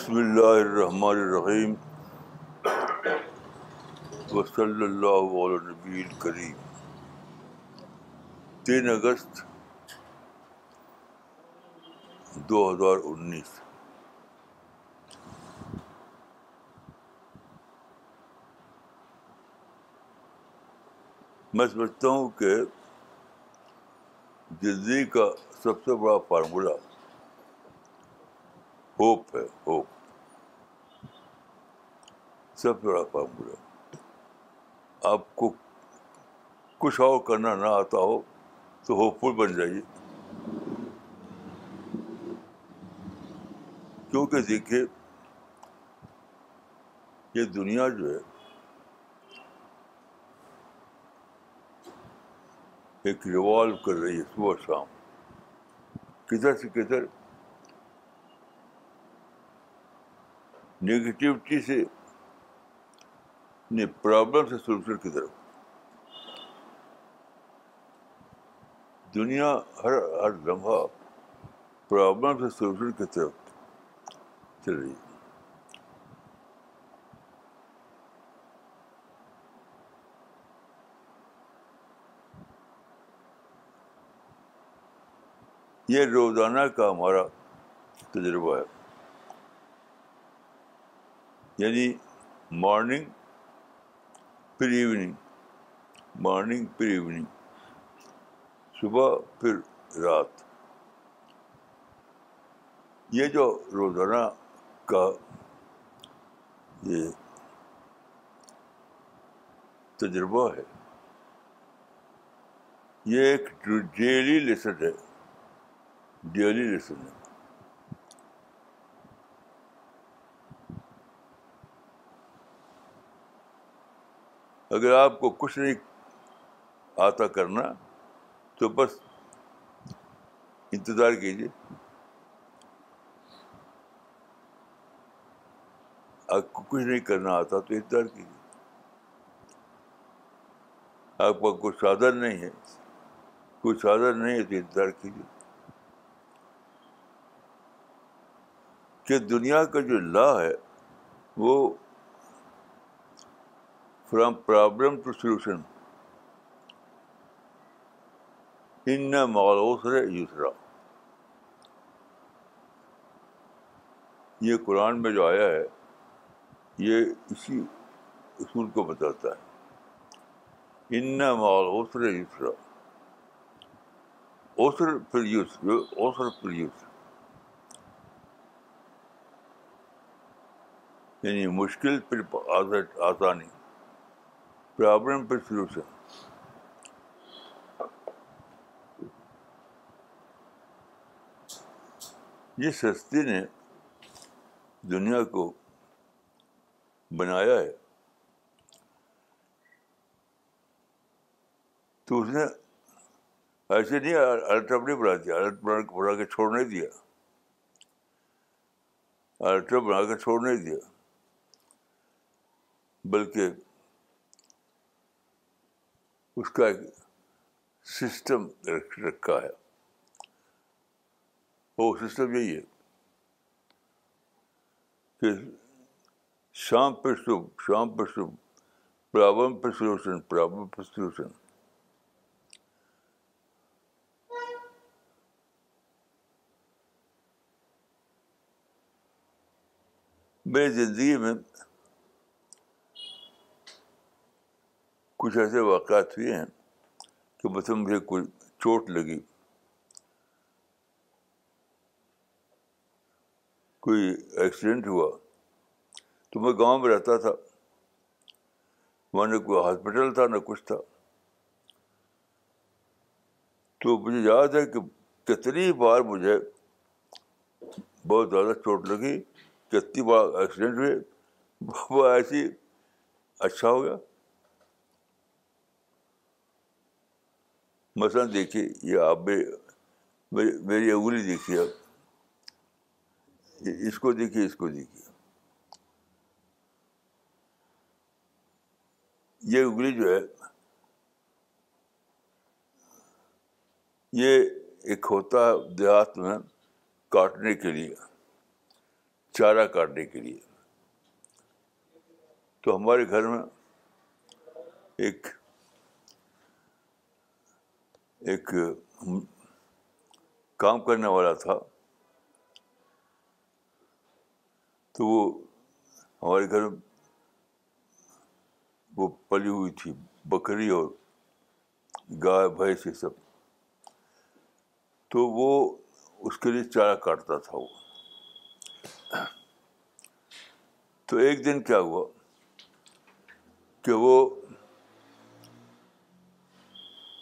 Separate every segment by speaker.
Speaker 1: بسم اللہ الرحمن الرحیم اللہ علیہ نبی کریم تین اگست دو ہزار انیس میں سمجھتا ہوں کہ زندگی کا سب سے بڑا فارمولہ ہوپ ہے ہوپ سب سے بڑا آپ کو کچھ اور کرنا نہ آتا ہو تو ہوپ فل بن جائیے کیونکہ دیکھیے یہ دنیا جو ہے ایک ریوالو کر رہی ہے صبح شام کدھر سے کدھر نگیٹیوٹی سے پرابلم سے سلوشن کی طرف دنیا ہر ہر لمحہ پرابلم سے سلوشن کی طرف چل رہی ہے یہ روزانہ کا ہمارا تجربہ ہے یعنی مارننگ پھر ایوننگ مارننگ پھر ایوننگ صبح پھر رات یہ جو روزانہ کا یہ تجربہ ہے یہ ایک ڈیلی لیسن ہے ڈیلی لیسن ہے اگر آپ کو کچھ نہیں آتا کرنا تو بس انتظار کیجیے آپ کو کچھ نہیں کرنا آتا تو انتظار کیجیے آپ کا کوئی سادھن نہیں ہے کوئی سادھن نہیں ہے تو انتظار کیجیے کہ دنیا کا جو لا ہے وہ فرام پرابلم ٹو سلوشن یوسرا یہ قرآن میں جو آیا ہے یہ اسی اصول کو بتاتا ہے ان مغلوسر یوسرا یعنی مشکل پھر آسانی پرابلم سلوشن جس سستی نے دنیا کو بنایا ہے تو اس نے ایسے نہیں الٹرپ اپنی بنا دیا بنا کے چھوڑ نہیں دیا الٹرپ بنا کے چھوڑ نہیں دیا بلکہ اس کا ایک سسٹم رکھا ہے وہ سسٹم یہی ہے کہ شام پر صبح شام پر صبح پرابلم پہ پر میری زندگی میں کچھ ایسے واقعات ہوئے ہیں کہ مجھ مجھے کوئی چوٹ لگی کوئی ایکسیڈنٹ ہوا تو میں گاؤں میں رہتا تھا وہاں نہ کوئی ہاسپٹل تھا نہ کچھ تھا تو مجھے یاد ہے کہ کتنی بار مجھے بہت زیادہ چوٹ لگی کتنی بار ایکسیڈنٹ ہوئے وہ ایسی اچھا ہو گیا مثلاً دیکھیے یہ آپ میری انگلی دیکھیے آپ اس کو دیکھیے اس کو دیکھیے یہ انگلی جو ہے یہ ایک ہوتا ہے دیہات میں کاٹنے کے لیے چارہ کاٹنے کے لیے تو ہمارے گھر میں ایک ایک کام کرنے والا تھا تو وہ ہمارے گھر وہ پلی ہوئی تھی بکری اور گائے بھینس یہ سب تو وہ اس کے لیے چارہ کاٹتا تھا وہ تو ایک دن کیا ہوا کہ وہ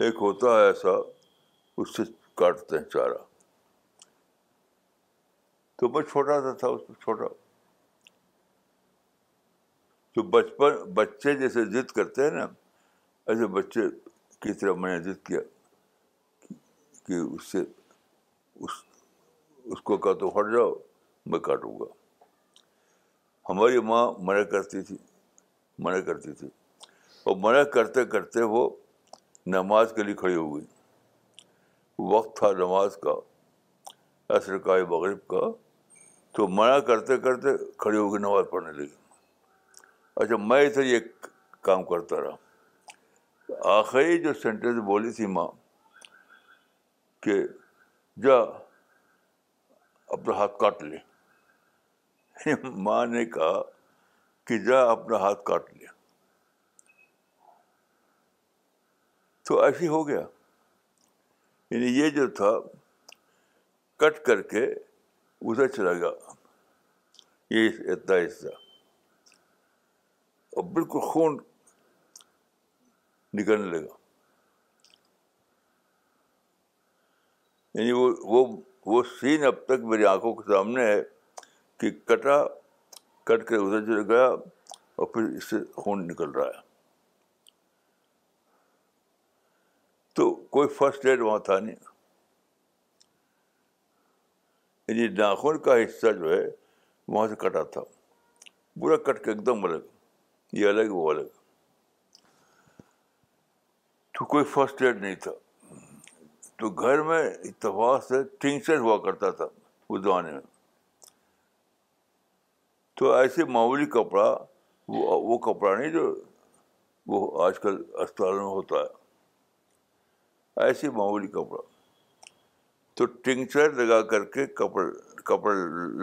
Speaker 1: ایک ہوتا ہے ایسا اس سے کاٹتے ہیں چارہ تو میں چھوٹا سا تھا اس میں چھوٹا تو بچپن بچے جیسے ضد کرتے ہیں نا ایسے بچے کی طرح میں نے ضد کیا کہ اس سے اس اس کو کہا تو ہٹ جاؤ میں کاٹوں گا ہماری ماں منع کرتی تھی منع کرتی تھی اور منع کرتے کرتے وہ نماز کے لیے کھڑی ہو گئی وقت تھا نماز کا عصر کا مغرب کا تو منع کرتے کرتے کھڑی ہو گئی نماز پڑھنے لگی اچھا میں ادھر یہ کام کرتا رہا آخری جو سینٹنس بولی تھی ماں کہ جا اپنا ہاتھ کاٹ لے ماں نے کہا کہ جا اپنا ہاتھ کاٹ لے تو ایسے ہی ہو گیا یعنی یہ جو تھا کٹ کر کے ادھر چلا گیا یہ اتنا حصہ اور بالکل خون نکلنے لگا یعنی وہ وہ سین اب تک میری آنکھوں کے سامنے ہے کہ کٹا کٹ کے ادھر چلا گیا اور پھر اس سے خون نکل رہا ہے تو کوئی فرسٹ ایڈ وہاں تھا نہیں یعنی ناخن کا حصہ جو ہے وہاں سے کٹا تھا برا کٹ کے ایک دم الگ یہ الگ وہ الگ تو کوئی فرسٹ ایڈ نہیں تھا تو گھر میں اتفاق سے ٹینشن ہوا کرتا تھا اس زمانے میں تو ایسے معمولی کپڑا وہ کپڑا نہیں جو وہ آج کل اسپتال میں ہوتا ہے ایسے معمولی کپڑا تو ٹنکچر لگا کر کے کپڑ کپڑا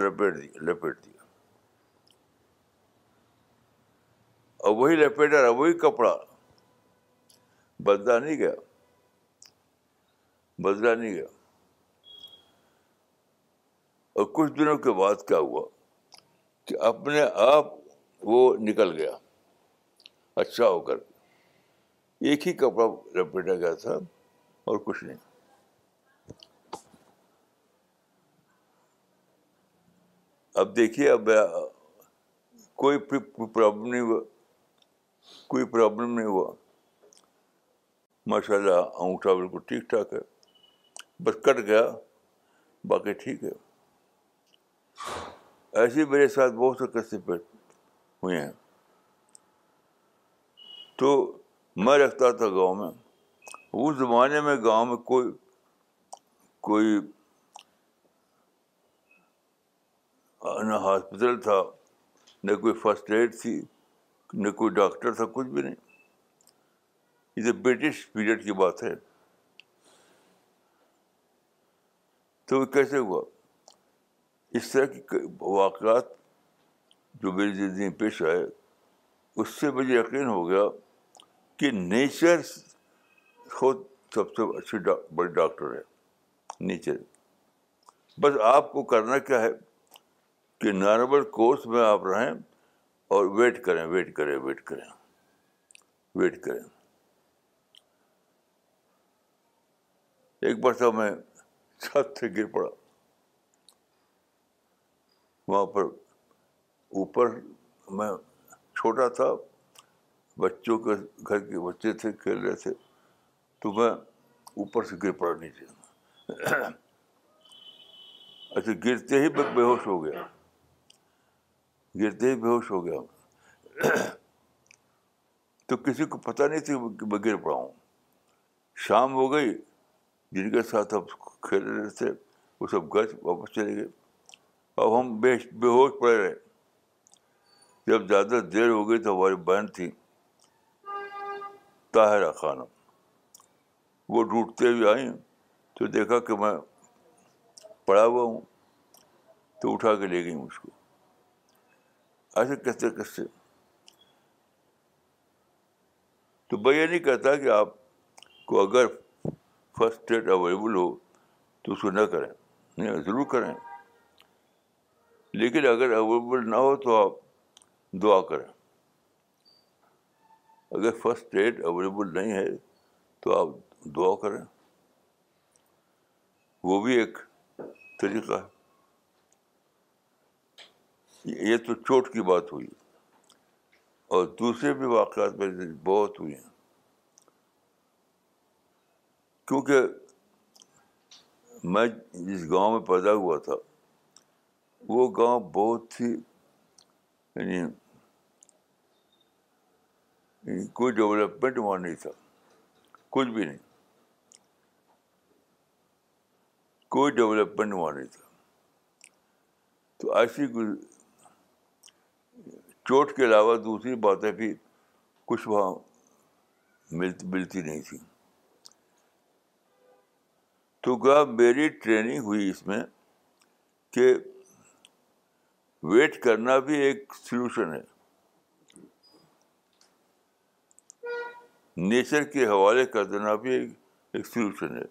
Speaker 1: لپیٹ دیا لپیٹ دیا اور وہی لپیٹا وہی کپڑا بدلا نہیں گیا بدلا نہیں گیا اور کچھ دنوں کے بعد کیا ہوا کہ اپنے آپ وہ نکل گیا اچھا ہو کر ایک ہی کپڑا لپیٹا گیا تھا اور کچھ نہیں اب دیکھیے اب کوئی پرابلم نہیں ہوا کوئی پرابلم نہیں ہوا ماشاء اللہ انگوٹھا بالکل ٹھیک ٹھاک ہے بس کٹ گیا باقی ٹھیک ہے ایسے میرے ساتھ بہت سے قصے پہ ہوئے ہیں تو میں رکھتا تھا گاؤں میں اس زمانے میں گاؤں میں کوئی کوئی نہ ہاسپٹل تھا نہ کوئی فرسٹ ایڈ تھی نہ کوئی ڈاکٹر تھا کچھ بھی نہیں یہ تو برٹش پیریڈ کی بات ہے تو کیسے ہوا اس طرح کے واقعات جو میری زندگی میں پیش آئے اس سے مجھے یقین ہو گیا کہ نیچر خود سب سے اچھی ڈاک بڑی ڈاکٹر ہے نیچے بس آپ کو کرنا کیا ہے کہ نارمل کورس میں آپ رہیں اور ویٹ کریں ویٹ کریں ویٹ کریں ویٹ کریں ایک تو میں چھت سے گر پڑا وہاں پر اوپر میں چھوٹا تھا بچوں کے گھر کے بچے تھے کھیل رہے تھے تو میں اوپر سے گر پڑا نہیں اچھا گرتے ہی میں بے ہوش ہو گیا گرتے ہی بے ہوش ہو گیا تو کسی کو پتہ نہیں تھی میں گر پڑا ہوں شام ہو گئی جن کے ساتھ ہم کھیل رہے تھے وہ سب گھر واپس چلے گئے اب ہم بے بے ہوش پڑے رہے جب زیادہ دیر ہو گئی تو ہماری بہن تھی طاہرہ خانہ وہ ڈوٹتے ہوئے آئیں تو دیکھا کہ میں پڑا ہوا ہوں تو اٹھا کے لے گئی مجھ کو ایسے کیسے کیسے تو میں یہ نہیں کہتا کہ آپ کو اگر فرسٹ ایڈ اویلیبل ہو تو اس کو نہ کریں نہیں ضرور کریں لیکن اگر اویلیبل نہ ہو تو آپ دعا کریں اگر فرسٹ ایڈ اویلیبل نہیں ہے تو آپ دعا کریں وہ بھی ایک طریقہ ہے یہ تو چوٹ کی بات ہوئی اور دوسرے بھی واقعات میرے بہت ہوئی ہیں کیونکہ میں جس گاؤں میں پیدا ہوا تھا وہ گاؤں بہت ہی یعنی, کوئی ڈیولپمنٹ وہاں نہیں تھا کچھ بھی نہیں کوئی ڈیولپمنٹ وہاں نہیں تھا تو ایسی چوٹ کے علاوہ دوسری باتیں بھی کچھ وہاں ملتی ملتی نہیں تھیں تو کیا میری ٹریننگ ہوئی اس میں کہ ویٹ کرنا بھی ایک سلوشن ہے نیچر کے حوالے کر دینا بھی ایک سلوشن ہے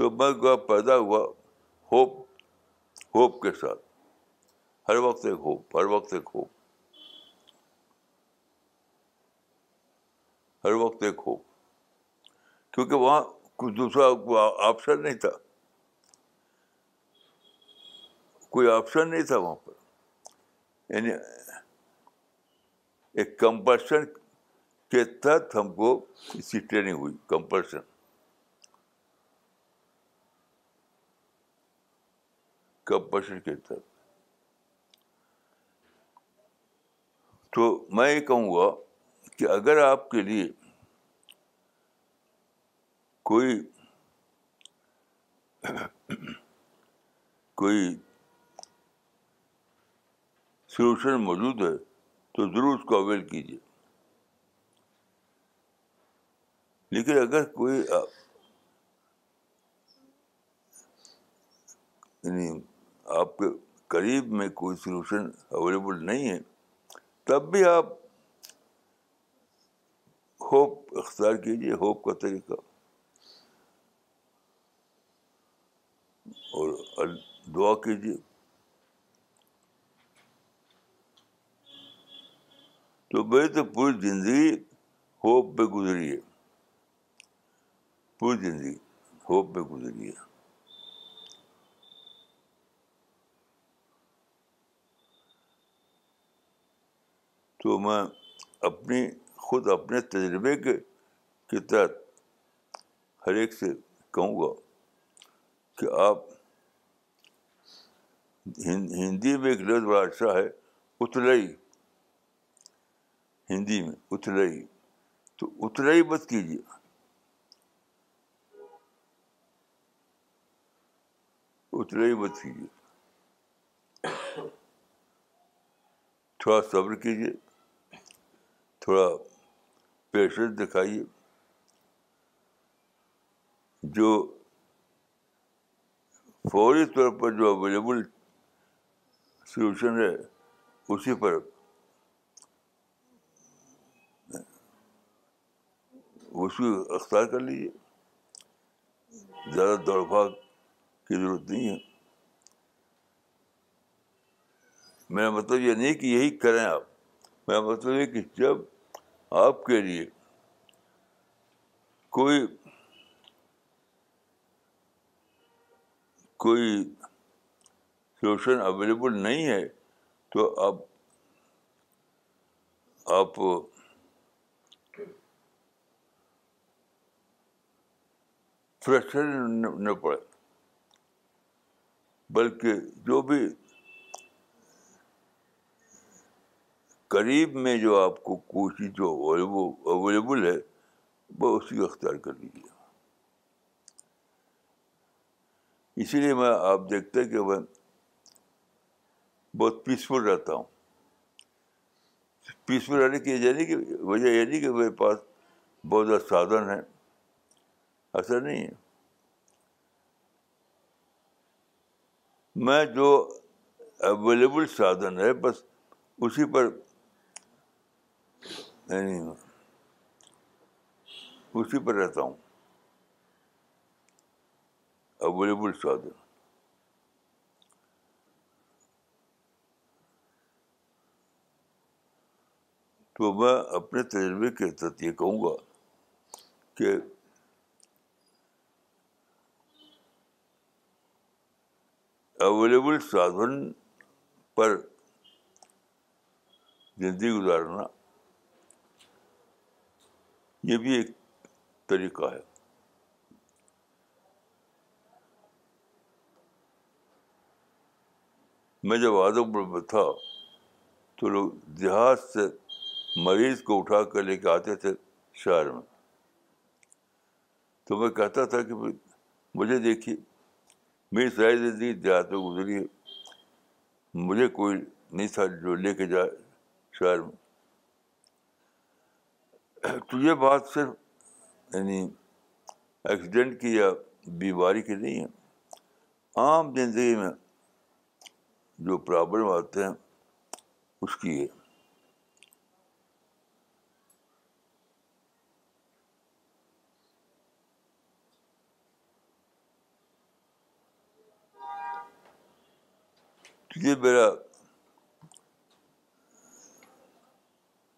Speaker 1: تو میں گویا پیدا ہوا ہوپ ہوپ کے ساتھ ہر وقت ایک ہوپ ہر وقت ایک ہوپ ہر وقت ایک ہوپ کیونکہ وہاں کچھ دوسرا آپشن نہیں تھا کوئی آپشن نہیں تھا وہاں پر یعنی ایک کمپلشن کے تحت ہم کو اس کی ٹریننگ ہوئی کمپلشن کمپشن کے تحت تو میں یہ کہوں گا کہ اگر آپ کے لیے کوئی کوئی سلوشن موجود ہے تو ضرور اس کو اویل کیجیے لیکن اگر کوئی یعنی آپ کے قریب میں کوئی سولوشن اویلیبل نہیں ہے تب بھی آپ ہوپ اختیار کیجیے ہوپ کا طریقہ اور دعا کیجیے تو بھائی تو پوری زندگی ہوپ پہ گزری ہے پوری زندگی ہوپ پہ گزری ہے تو میں اپنی خود اپنے تجربے کے کے تحت ہر ایک سے کہوں گا کہ آپ ہندی میں ایک لفظ بڑا اچھا ہے اتلئی ہندی میں اتلئی تو اتلئی مت کیجیے اتلئی مت کیجیے تھوڑا صبر کیجیے تھوڑا پیشنس دکھائیے جو فوری طور پر جو اویلیبل سلوشن ہے اسی پر اس کو اختیار کر لیجیے زیادہ دوڑ بھاگ کی ضرورت نہیں ہے میرا مطلب یہ نہیں کہ یہی کریں آپ میرا مطلب ہے کہ جب آپ کے لیے کوئی کوئی سلوشن اویلیبل نہیں ہے تو آپ آپ فریشر نہ پڑے بلکہ جو بھی قریب میں جو آپ کو کوشش جو اویلیبل ہے وہ اسی کو اختیار کر لیجیے اسی لیے میں آپ دیکھتے کہ میں بہت پیسفل رہتا ہوں پیسفل رہنے کی کہ وجہ یہ نہیں کہ میرے پاس بہت زیادہ سادھن ہے ایسا نہیں ہے میں جو اویلیبل سادھن ہے بس اسی پر نہیں پر رہتا ہوں اویلیبل سادن تو میں اپنے تجربے کے تحت یہ کہوں گا کہ اویلیبل سادھن پر زندگی گزارنا یہ بھی ایک طریقہ ہے میں جب آدم میں تھا تو لوگ دیہات سے مریض کو اٹھا کر لے کے آتے تھے شہر میں تو میں کہتا تھا کہ مجھے دیکھیے میری ساری زندگی دیہات میں گزری ہے مجھے کوئی نہیں تھا جو لے کے جائے شہر میں تو یہ بات صرف یعنی ایکسیڈنٹ کی یا بیماری کی نہیں ہے عام زندگی میں جو پرابلم آتے ہیں اس کی ہے یہ میرا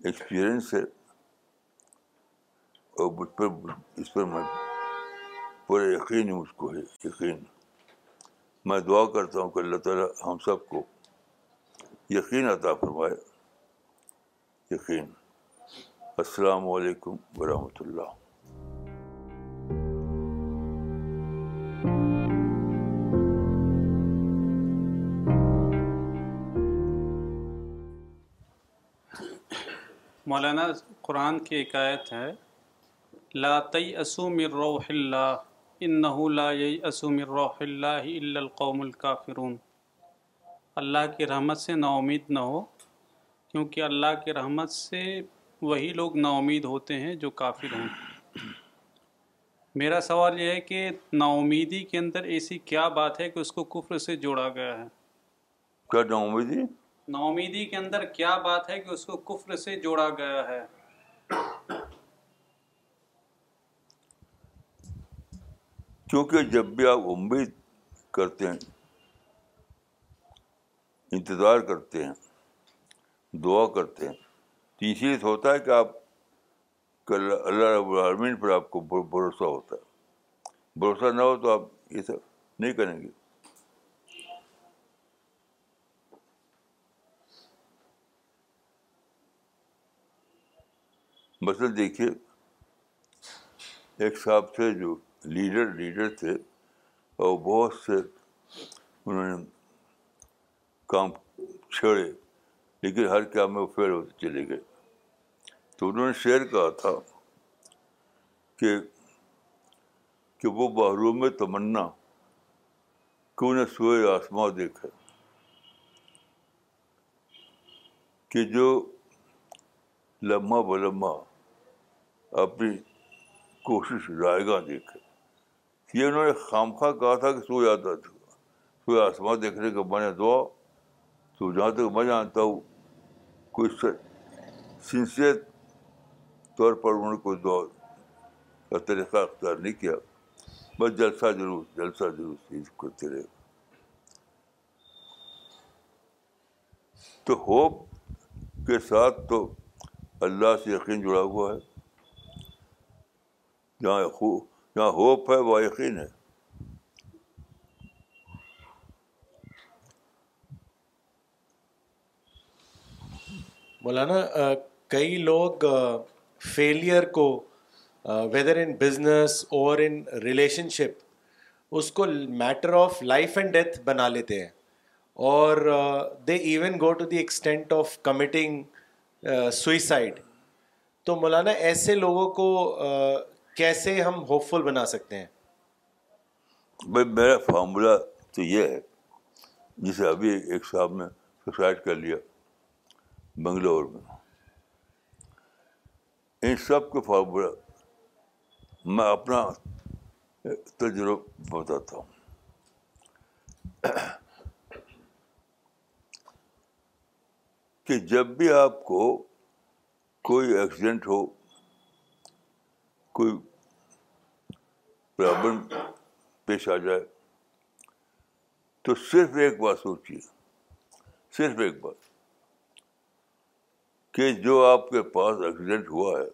Speaker 1: ایکسپیرئنس ہے اور مجھ پر اس پر میں پورے یقین کو ہے یقین میں دعا کرتا ہوں کہ اللہ تعالیٰ ہم سب کو یقین عطا فرمائے یقین السلام علیکم ورحمۃ اللہ
Speaker 2: مولانا قرآن کی آیت ہے لا تیسو من روح اللہ لا من روح اللہ اللہ القوم کی رحمت سے نا امید نہ ہو کیونکہ اللہ کی رحمت سے وہی لوگ نا امید ہوتے ہیں جو کافر ہوں میرا سوال یہ ہے کہ نا امیدی کے اندر ایسی کیا بات ہے کہ اس کو کفر سے جوڑا گیا ہے
Speaker 1: کیا نا امیدی
Speaker 2: نا امیدی کے اندر کیا بات ہے کہ اس کو کفر سے جوڑا گیا ہے
Speaker 1: چونکہ جب بھی آپ امید کرتے ہیں انتظار کرتے ہیں دعا کرتے ہیں تو اسی لیے ہوتا ہے کہ آپ اللہ رب العالمین پر آپ کو بھروسہ ہوتا ہے بھروسہ نہ ہو تو آپ یہ سب نہیں کریں گے مثلاً دیکھیے ایک صاحب تھے جو لیڈر لیڈر تھے اور بہت سے انہوں نے کام چھیڑے لیکن ہر کام میں وہ فیل ہوتے چلے گئے تو انہوں نے شعر کہا تھا کہ کہ وہ بحروم میں تمنا کیوں نہ سوئے آسماں دیکھے کہ جو لمحہ بلمہ اپنی کوشش رائے گاہ دیکھے یہ انہوں نے خامخواہ کہا تھا کہ سو جاتا تھا سو آسمان دیکھنے کا میں نے دعا تو جہاں تک میں جانتا ہوں کوئی سنسیت طور پر انہوں نے کوئی دعا کا طریقہ اختیار نہیں کیا بس جلسہ ضرور جلسہ ضرور چیز کرتے رہے تو ہوپ کے ساتھ تو اللہ سے یقین جڑا ہوا ہے جہاں خوب ہوپ ہے ہے وہ یقین
Speaker 3: مولانا کئی لوگ فیلئر کو ویدر ان بزنس اور ان ریلیشن شپ اس کو matter of life and death بنا لیتے ہیں اور they even go to the extent of committing suicide تو مولانا ایسے لوگوں کو کیسے ہم ہوپ فل بنا سکتے ہیں
Speaker 1: بھائی میرا فارمولہ تو یہ ہے جسے ابھی ایک صاحب نے سوسائڈ کر لیا بنگلور میں ان سب کے فارمولہ میں اپنا تجربہ بتاتا ہوں کہ جب بھی آپ کو کوئی ایکسیڈنٹ ہو کوئی پرابلم پیش آ جائے تو صرف ایک بات سوچیے صرف ایک بات کہ جو آپ کے پاس ایکسیڈنٹ ہوا ہے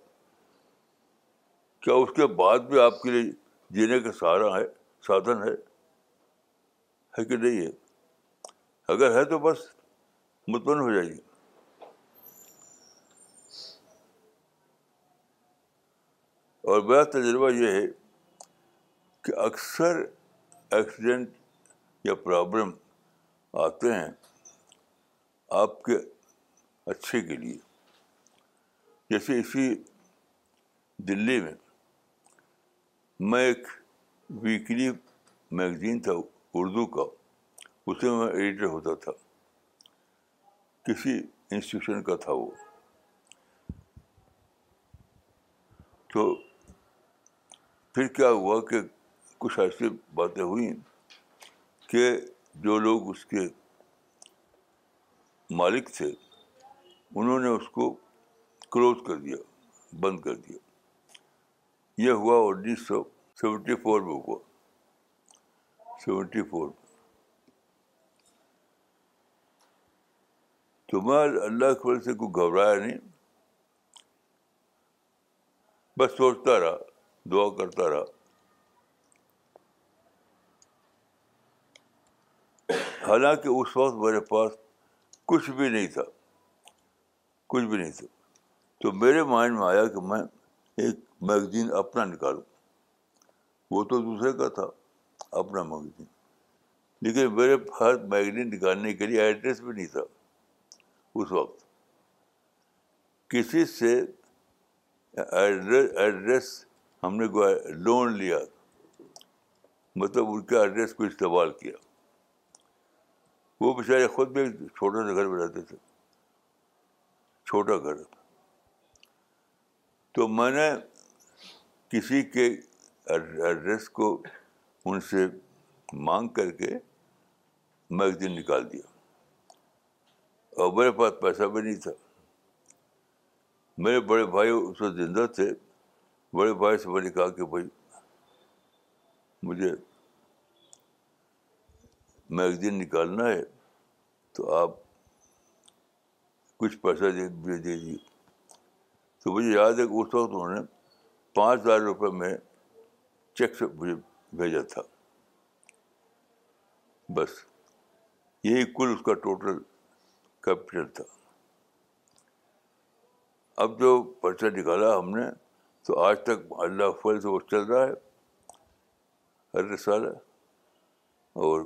Speaker 1: کیا اس کے بعد بھی آپ کے لیے جینے کا سہارا ہے سادھن ہے کہ نہیں ہے اگر ہے تو بس مطمئن ہو جائیے اور میرا تجربہ یہ ہے کہ اکثر ایکسیڈنٹ یا پرابلم آتے ہیں آپ کے اچھے کے لیے جیسے اسی دلی میں میں ایک ویکلی میگزین تھا اردو کا اسے میں ایڈیٹر ہوتا تھا کسی انسٹیٹیوشن کا تھا وہ تو پھر کیا ہوا کہ کچھ ایسی باتیں ہوئیں کہ جو لوگ اس کے مالک تھے انہوں نے اس کو کلوز کر دیا بند کر دیا یہ ہوا انیس سو سیونٹی فور میں ہوا سیونٹی فور تو میں اللہ خبر سے کوئی گھبرایا نہیں بس سوچتا رہا دعا کرتا رہا حالانکہ اس وقت میرے پاس کچھ بھی نہیں تھا کچھ بھی نہیں تھا تو میرے مائنڈ میں آیا کہ میں ایک میگزین اپنا نکالوں وہ تو دوسرے کا تھا اپنا میگزین لیکن میرے پاس میگزین نکالنے کے لیے ایڈریس بھی نہیں تھا اس وقت کسی سے ایڈریس ایڈریس ہم نے گویا لون لیا مطلب ان کے ایڈریس کو استعمال کیا وہ بیچارے خود بھی چھوٹے سے گھر میں رہتے تھے چھوٹا گھر تو میں نے کسی کے ایڈریس کو ان سے مانگ کر کے میگزین نکال دیا اور میرے پاس پیسہ بھی نہیں تھا میرے بڑے بھائی اس وقت زندہ تھے بڑے بھائی سے میں نے کہا کہ بھائی مجھے میگزین نکالنا ہے تو آپ کچھ پیسہ دے دے دیجیے تو مجھے یاد ہے کہ اس وقت انہوں نے پانچ ہزار روپے میں چیک سے مجھے بھیجا تھا بس یہی کل اس کا ٹوٹل کیپٹل تھا اب جو پیسہ نکالا ہم نے تو آج تک اللہ فل سے وہ چل رہا ہے ہر سال اور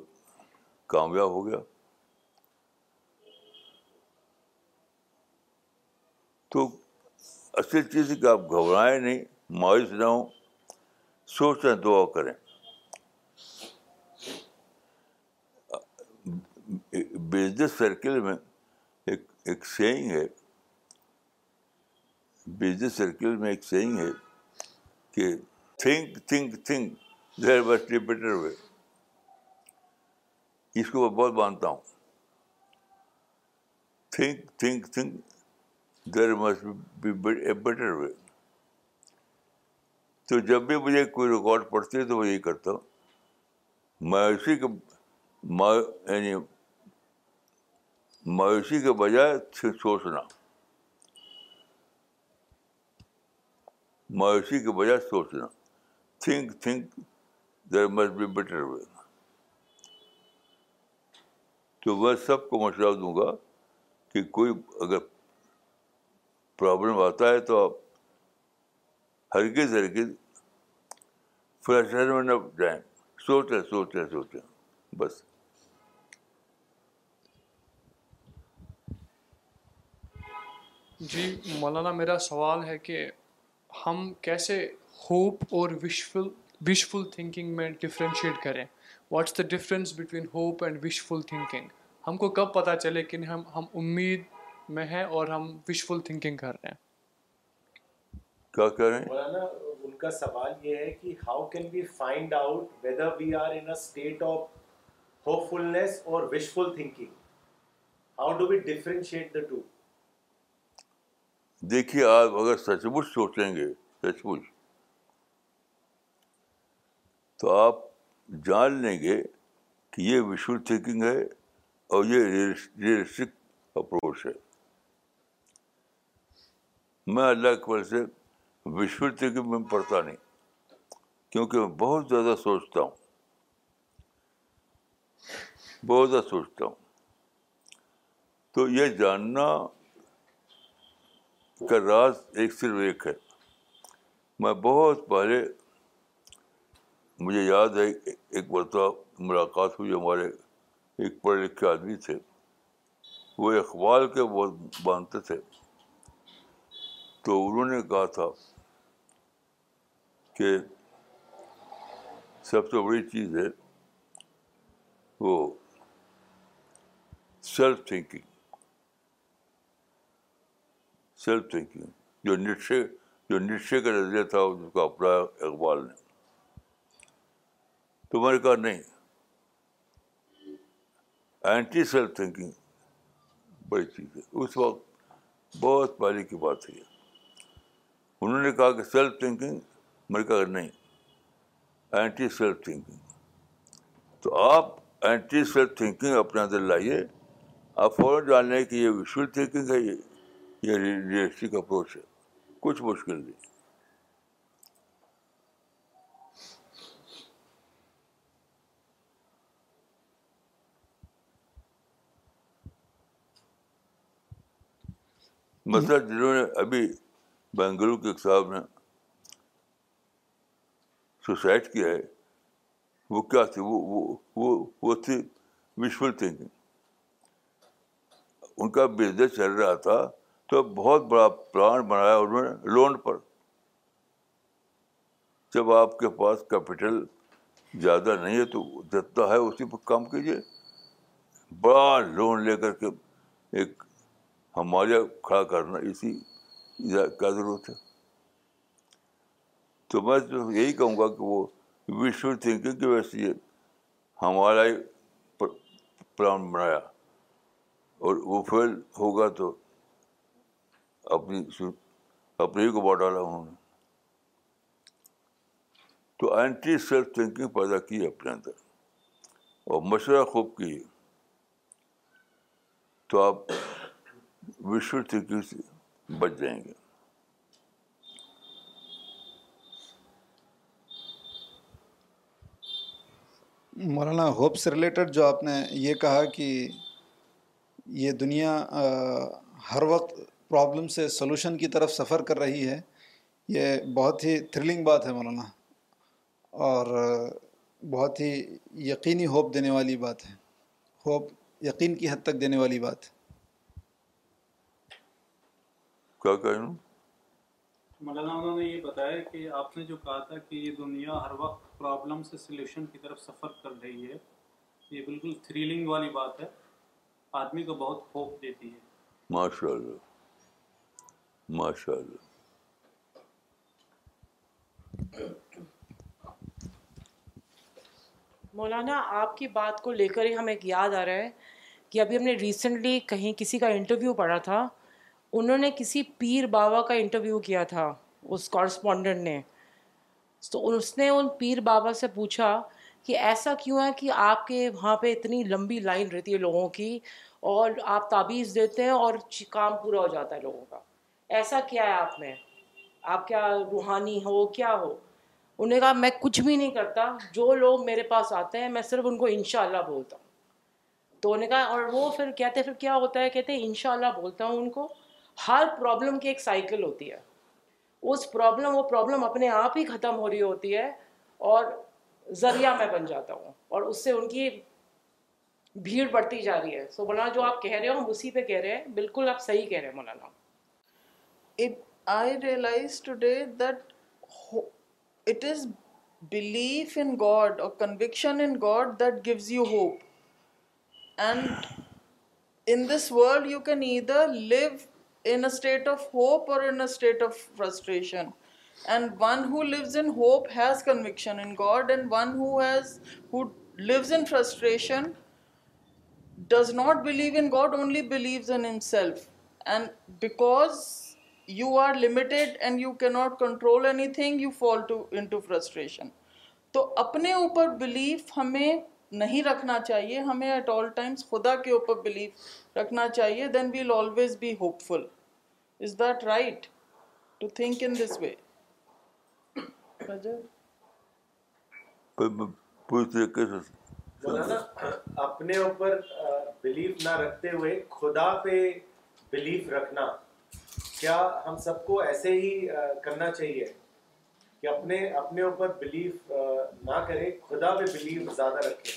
Speaker 1: کامیاب ہو گیا تو اصل چیز کہ آپ گھبرائیں نہیں مایوس نہ ہوں سوچیں دعا کریں بزنس سرکل میں ایک ایک سینگ ہے بزنس سرکل میں ایک سینگ ہے کہ تھنک تھنک تھنک دیر بس اے بیٹر وے اس کو میں بہت مانتا ہوں think think think there must better way تو جب بھی مجھے کوئی ریکارڈ پڑھتی ہے تو میں یہی کرتا ہوں مایوسی کے یعنی مایوسی کے بجائے سوچنا مایوسی کے بجائے سوچنا think think there be better way تو میں سب کو مشورہ دوں گا کہ کوئی اگر پرابلم آتا ہے تو آپ ہر ہرگز درکے فریشر میں نہ جائیں سوچیں سوچیں سوچیں بس
Speaker 4: جی مولانا میرا سوال ہے کہ ہم کیسے ہوپ اور وشفل وشفل تھنکنگ میں ڈفرینشیٹ کریں what's the difference between hope and wishful thinking ہم کو کب پتہ چلے کہ ہم ہم امید میں ہیں اور ہم وشفل تھنکنگ کر رہے ہیں
Speaker 1: کیا کر رہے ہیں
Speaker 3: مولانا ان کا سوال یہ ہے کہ how can we find out whether we are in state of hopefulness اور wishful thinking how do we differentiate the two
Speaker 1: دیکھیے آپ اگر سچ مچ سوچیں گے سچ مچ تو آپ جان لیں گے کہ یہ وشول تھنکنگ ہے اور یہ ریئلسٹک اپروچ ہے میں اللہ کے سے وشول تھنکنگ میں پڑھتا نہیں کیونکہ میں بہت زیادہ سوچتا ہوں بہت زیادہ سوچتا ہوں تو یہ جاننا کا راز ایک صرف ایک ہے میں بہت پہلے مجھے یاد ہے ایک مرتبہ ملاقات ہوئی ہمارے ایک پڑھے لکھے آدمی تھے وہ اقبال کے بہت باندھتے تھے تو انہوں نے کہا تھا کہ سب سے بڑی چیز ہے وہ سیلف تھنکنگ سیلف تھینکنگ جو نشے جو نشے کا نظریہ تھا اس کو اقبال نے تو میں نے کہا نہیں اینٹی سیلف تھینکنگ بڑی چیز ہے اس وقت بہت پہلے کی بات ہے انہوں نے کہا کہ سیلف تھینکنگ نے کہا نہیں اینٹی سیلف تھینکنگ تو آپ اینٹی سیلف تھینکنگ اپنے اندر لائیے آپ فوراً جان لیں کہ یہ ویژول تھینکنگ ہے یہ کا اپروچ ہے کچھ مشکل نہیں مسئلہ جنہوں نے ابھی کے ایک صاحب نے سوسائڈ کیا ہے وہ کیا تھی وہ تھی وشفل تھنکنگ ان کا بزنس چل رہا تھا تو بہت بڑا پلان بنایا انہوں نے لون پر جب آپ کے پاس کیپٹل زیادہ نہیں ہے تو جتنا ہے اسی پر کام کیجیے بڑا لون لے کر کے ایک ہمارے کھڑا کرنا اسی کیا ضرورت ہے تو میں تو یہی کہوں گا کہ وہ وشو تھنکنگ کی وجہ یہ ہمارا ہی پلان بنایا اور وہ فیل ہوگا تو اپنی اپنے ہی کو بہت ڈالا انہوں نے تو اینٹی سیلف تھنکنگ پیدا کی اپنے اندر اور مشورہ خوب کی تو آپ وشو تھنکنگ سے بچ جائیں گے
Speaker 5: مولانا ہوپ سے ریلیٹڈ جو آپ نے یہ کہا کہ یہ دنیا ہر وقت پرابلم سے سلوشن کی طرف سفر کر رہی ہے یہ بہت ہی تھرلنگ بات ہے مولانا اور بہت ہی یقینی ہوپ دینے والی بات ہے ہوپ یقین کی حد تک دینے والی بات
Speaker 1: کیا کہ
Speaker 2: مولانا انہوں نے یہ بتایا کہ آپ نے جو کہا تھا کہ یہ دنیا ہر وقت پرابلم سے سلیوشن کی طرف سفر کر رہی ہے یہ بالکل تھریلنگ والی بات ہے آدمی کو بہت خوف دیتی ہے
Speaker 1: ماشاء اللہ ماشاء اللہ
Speaker 6: مولانا آپ کی بات کو لے کر ہی ہم ایک یاد آ رہا ہے کہ ابھی ہم نے ریسنٹلی کہیں کسی کا انٹرویو پڑھا تھا انہوں نے کسی پیر بابا کا انٹرویو کیا تھا اس کارسپونڈنٹ نے تو اس نے ان پیر بابا سے پوچھا کہ ایسا کیوں ہے کہ آپ کے وہاں پہ اتنی لمبی لائن رہتی ہے لوگوں کی اور آپ تعویذ دیتے ہیں اور کام پورا ہو جاتا ہے لوگوں کا ایسا کیا ہے آپ میں آپ کیا روحانی ہو کیا ہو انہوں نے کہا میں کچھ بھی نہیں کرتا جو لوگ میرے پاس آتے ہیں میں صرف ان کو انشاءاللہ بولتا ہوں تو انہوں نے کہا اور وہ پھر کہتے پھر کیا ہوتا ہے کہتے ہیں انشاءاللہ بولتا ہوں ان کو ہر پرابلم کی ایک سائیکل ہوتی ہے اس پرابلم وہ پرابلم اپنے آپ ہی ختم ہو رہی ہوتی ہے اور ذریعہ میں بن جاتا ہوں اور اس سے ان کی بھیڑ بڑھتی جا رہی ہے سو مولانا جو آپ کہہ رہے ہو ہم اسی پہ کہہ رہے ہیں بالکل آپ صحیح کہہ رہے ہیں مولانا
Speaker 7: I realized today that it is belief in God or conviction in God that gives you hope. And in this world, you can either live in a state of hope or in a state of frustration. And one who lives in hope has conviction in God, and one who lives in frustration does not believe in God, only believes in himself. And because you are limited and you can not control anything you fall to in to frustration تو اپنے اوپر belief ہمیں نہیں رکھنا چاہیے ہمیں at all times خدا کے اوپر بلیف رکھنا چاہیے then we'll always be hopeful is that right to think in this way
Speaker 3: اپنے اوپر بلیف نہ رکھتے ہوئے خدا پہ بلیف رکھنا کیا ہم سب کو ایسے ہی کرنا چاہیے کہ اپنے اپنے اوپر بلیف نہ کرے خدا پہ بلیف زیادہ رکھے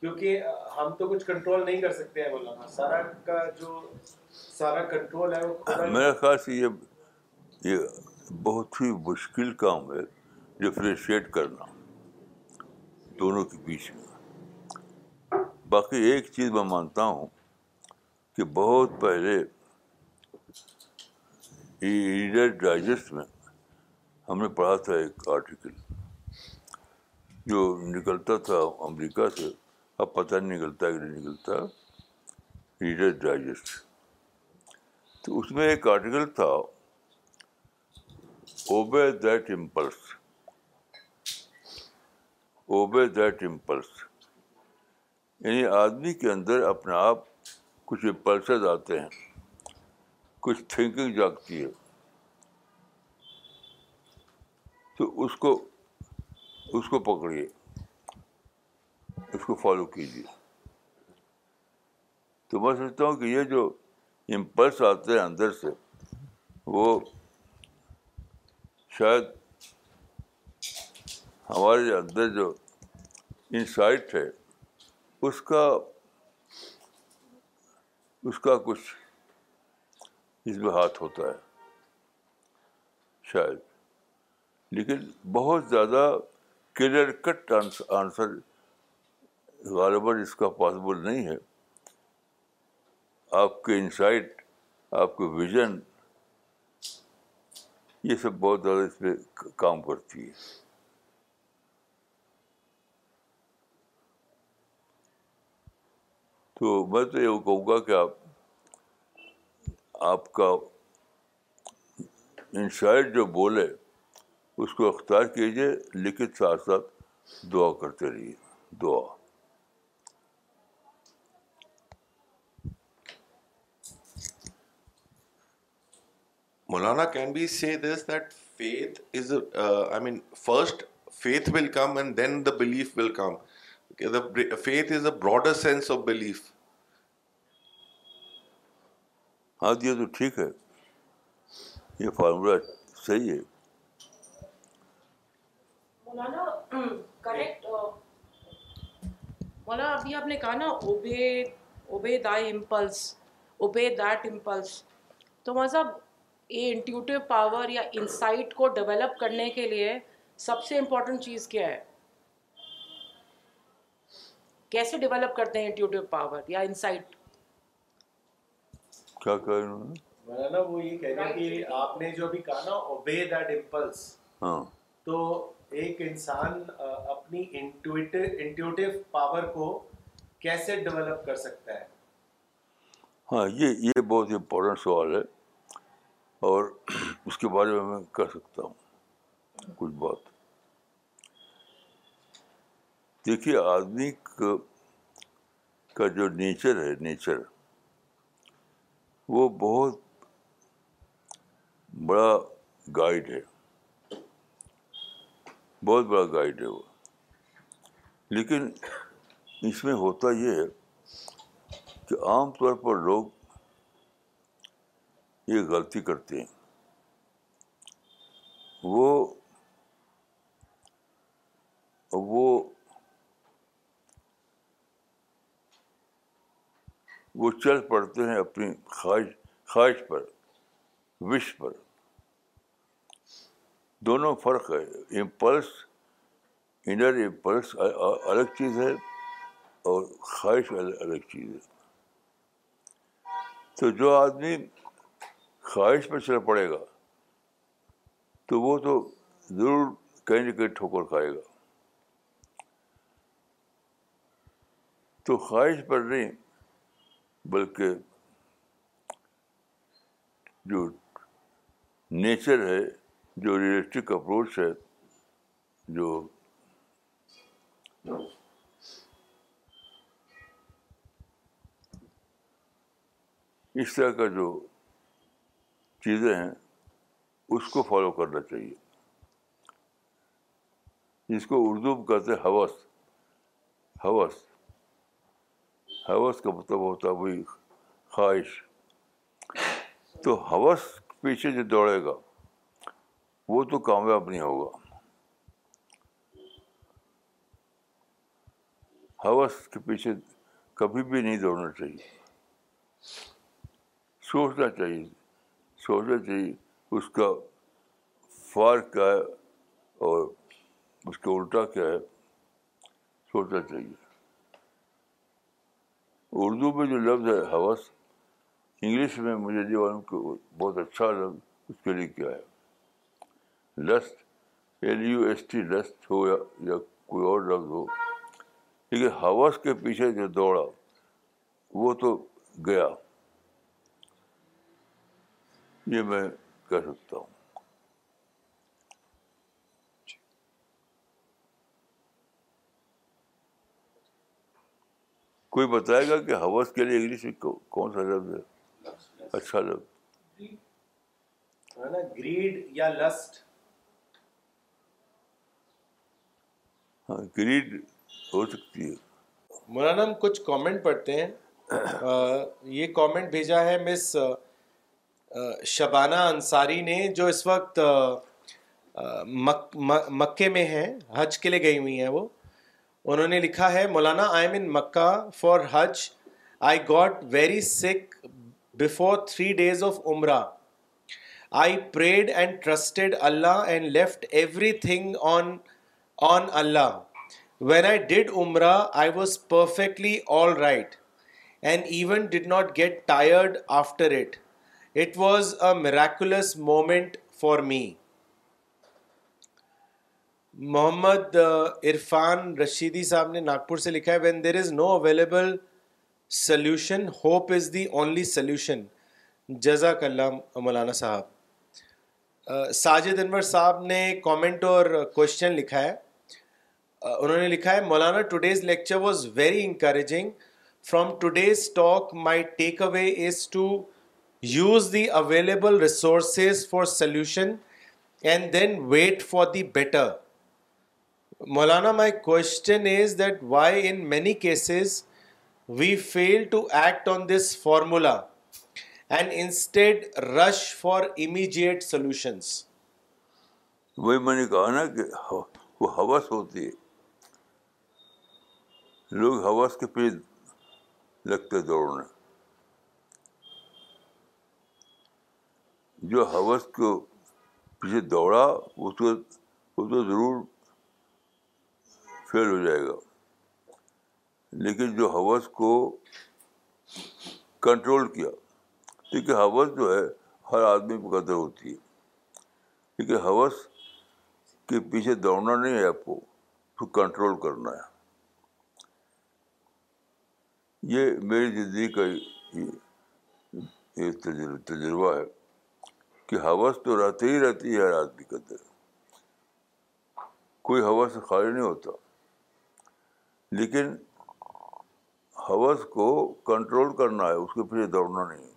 Speaker 3: کیونکہ ہم تو کچھ کنٹرول نہیں کر سکتے ہیں مولانا سارا کا جو سارا کنٹرول ہے وہ
Speaker 1: میرا خیال سے یہ یہ بہت ہی مشکل کام ہے ڈفرینشیٹ کرنا دونوں کے بیچ میں باقی ایک چیز میں مانتا ہوں کہ بہت پہلے ریڈر ڈائجسٹ میں ہم نے پڑھا تھا ایک آرٹیکل جو نکلتا تھا امریکہ سے اب پتہ نہیں نکلتا کہ نہیں نکلتا ریڈر ڈائجسٹ تو اس میں ایک آرٹیکل تھا obey that impulse obey that impulse یعنی آدمی کے اندر اپنے آپ کچھ امپلسز آتے ہیں کچھ تھنکنگ جاگتی ہے تو اس کو اس کو پکڑیے اس کو فالو کیجیے تو میں سمجھتا ہوں کہ یہ جو امپلس آتے ہیں اندر سے وہ شاید ہمارے اندر جو انسائٹ ہے اس کا اس کا کچھ اس میں ہاتھ ہوتا ہے شاید لیکن بہت زیادہ کلیئر کٹ آنسر غالباً اس کا پاسبل نہیں ہے آپ کے انسائٹ آپ کے ویژن یہ سب بہت زیادہ اس میں کام کرتی ہے تو میں تو یہ کہوں گا کہ آپ آپ کا انشائر جو بولے اس کو اختیار کیجیے لکھت ساتھ ساتھ دعا کرتے رہیے دعا
Speaker 8: Maulana can be see this that faith is I mean first faith will come and then the belief will come faith is a broader belief
Speaker 1: ہاں یہ
Speaker 6: ہاں پاور یا انسائٹ کو ڈیولپ کرنے کے لیے سب سے امپورٹینٹ چیز کیا ہے کیسے ڈیولپ کرتے ہیں انٹیوٹیو پاور یا انسائٹ
Speaker 1: کیا کہا انہوں نے
Speaker 3: مولانا وہ یہ کہہ رہے کہ آپ نے جو ابھی کہا نا اوبے دیٹ امپلس تو ایک انسان اپنی انٹیوٹیو پاور کو کیسے ڈیولپ کر سکتا ہے
Speaker 1: ہاں یہ یہ بہت امپورٹنٹ سوال ہے اور اس کے بارے میں میں کر سکتا ہوں کچھ بات دیکھیے آدمی کا جو نیچر ہے نیچر وہ بہت بڑا گائیڈ ہے بہت بڑا گائیڈ ہے وہ لیکن اس میں ہوتا یہ ہے کہ عام طور پر لوگ یہ غلطی کرتے ہیں وہ وہ چل پڑتے ہیں اپنی خواہش خواہش پر وش پر دونوں فرق ہے امپلس انر امپلس الگ چیز ہے اور خواہش الگ چیز ہے تو جو آدمی خواہش پر چل پڑے گا تو وہ تو ضرور کہیں نہ کہیں ٹھوکر کھائے گا تو خواہش پر نہیں بلکہ جو نیچر ہے جو ریئلسٹک اپروچ ہے جو اس طرح کا جو چیزیں ہیں اس کو فالو کرنا چاہیے جس کو اردو میں کہتے ہیں حوث حوث حوث کا مطلب ہوتا ہے وہی خواہش تو حوث پیچھے جو دوڑے گا وہ تو کامیاب نہیں ہوگا حوث کے پیچھے کبھی بھی نہیں دوڑنا چاہیے سوچنا چاہیے سوچنا چاہیے اس کا فرق کیا ہے اور اس کا الٹا کیا ہے سوچنا چاہیے اردو میں جو لفظ ہے حوث انگلش میں مجھے جو بہت اچھا لفظ اس کے لیے کیا ہے list L U S T list ہو یا, یا کوئی اور لفظ ہو لیکن حوث کے پیچھے جو دوڑا وہ تو گیا یہ میں کہہ سکتا ہوں کوئی بتائے گا کہ ہوس کے لیے انگلش میں کون سا لفظ ہے اچھا لفظ
Speaker 3: گریڈ یا لسٹ
Speaker 1: ہاں گریڈ ہو سکتی ہے
Speaker 3: مولانا ہم کچھ کامنٹ پڑھتے ہیں یہ کامنٹ بھیجا ہے مس شبانہ انصاری نے جو اس وقت مکے میں ہیں حج کے لیے گئی ہوئی ہیں وہ انہوں نے لکھا ہے Maulana I am in Mecca for Hajj I got very sick before three days of Umrah I prayed and trusted Allah and left everything on on Allah when I did Umrah I was perfectly all right and even did not get tired after it it was a miraculous moment for me Muhammad Irfan Rashidi Sahab نے ناگپور سے لکھا ہے when there is no available solution hope is the only solution جزاک اللہ مولانا صاحب ساجد انور صاحب نے comment اور کوشچن لکھا ہے انہوں نے لکھا ہے Maulana today's lecture was very encouraging from today's talk my takeaway is to use the available resources for solution and then wait for the better Maulana my question is that why in many cases we fail to act on this formula and instead rush for immediate solutions
Speaker 1: وہی میں نے کہا نا کہ وہ ہوس ہوتی ہے لوگ ہوس کے پیچھے لگتے دوڑنے جو ہوس کو پیچھے دوڑا اس کو ضرور فیل ہو جائے گا لیکن جو حوث کو کنٹرول کیا کیونکہ حوث جو ہے ہر آدمی قدر ہوتی ہے کیونکہ حوث کے پیچھے دوڑنا نہیں ہے آپ کو تو کنٹرول کرنا ہے یہ میری زندگی کا تجربہ ہے کہ حوث تو رہتے ہی رہتی ہے ہر آدمی قدر کوئی حوث خالی نہیں ہوتا لیکن حوث کو کنٹرول کرنا ہے اس کے پیچھے دوڑنا نہیں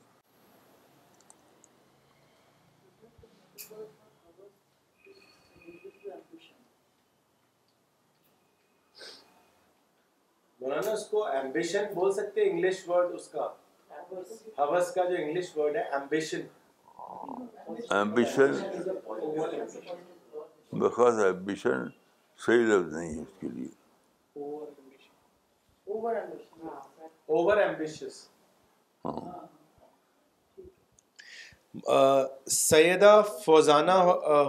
Speaker 3: کو ایمبیشن بول سکتے
Speaker 1: بخاص ایمبیشن صحیح لفظ نہیں ہے اس کے لیے
Speaker 3: اوور ہاں۔ ایمبیشیس سیدہ فوزانہ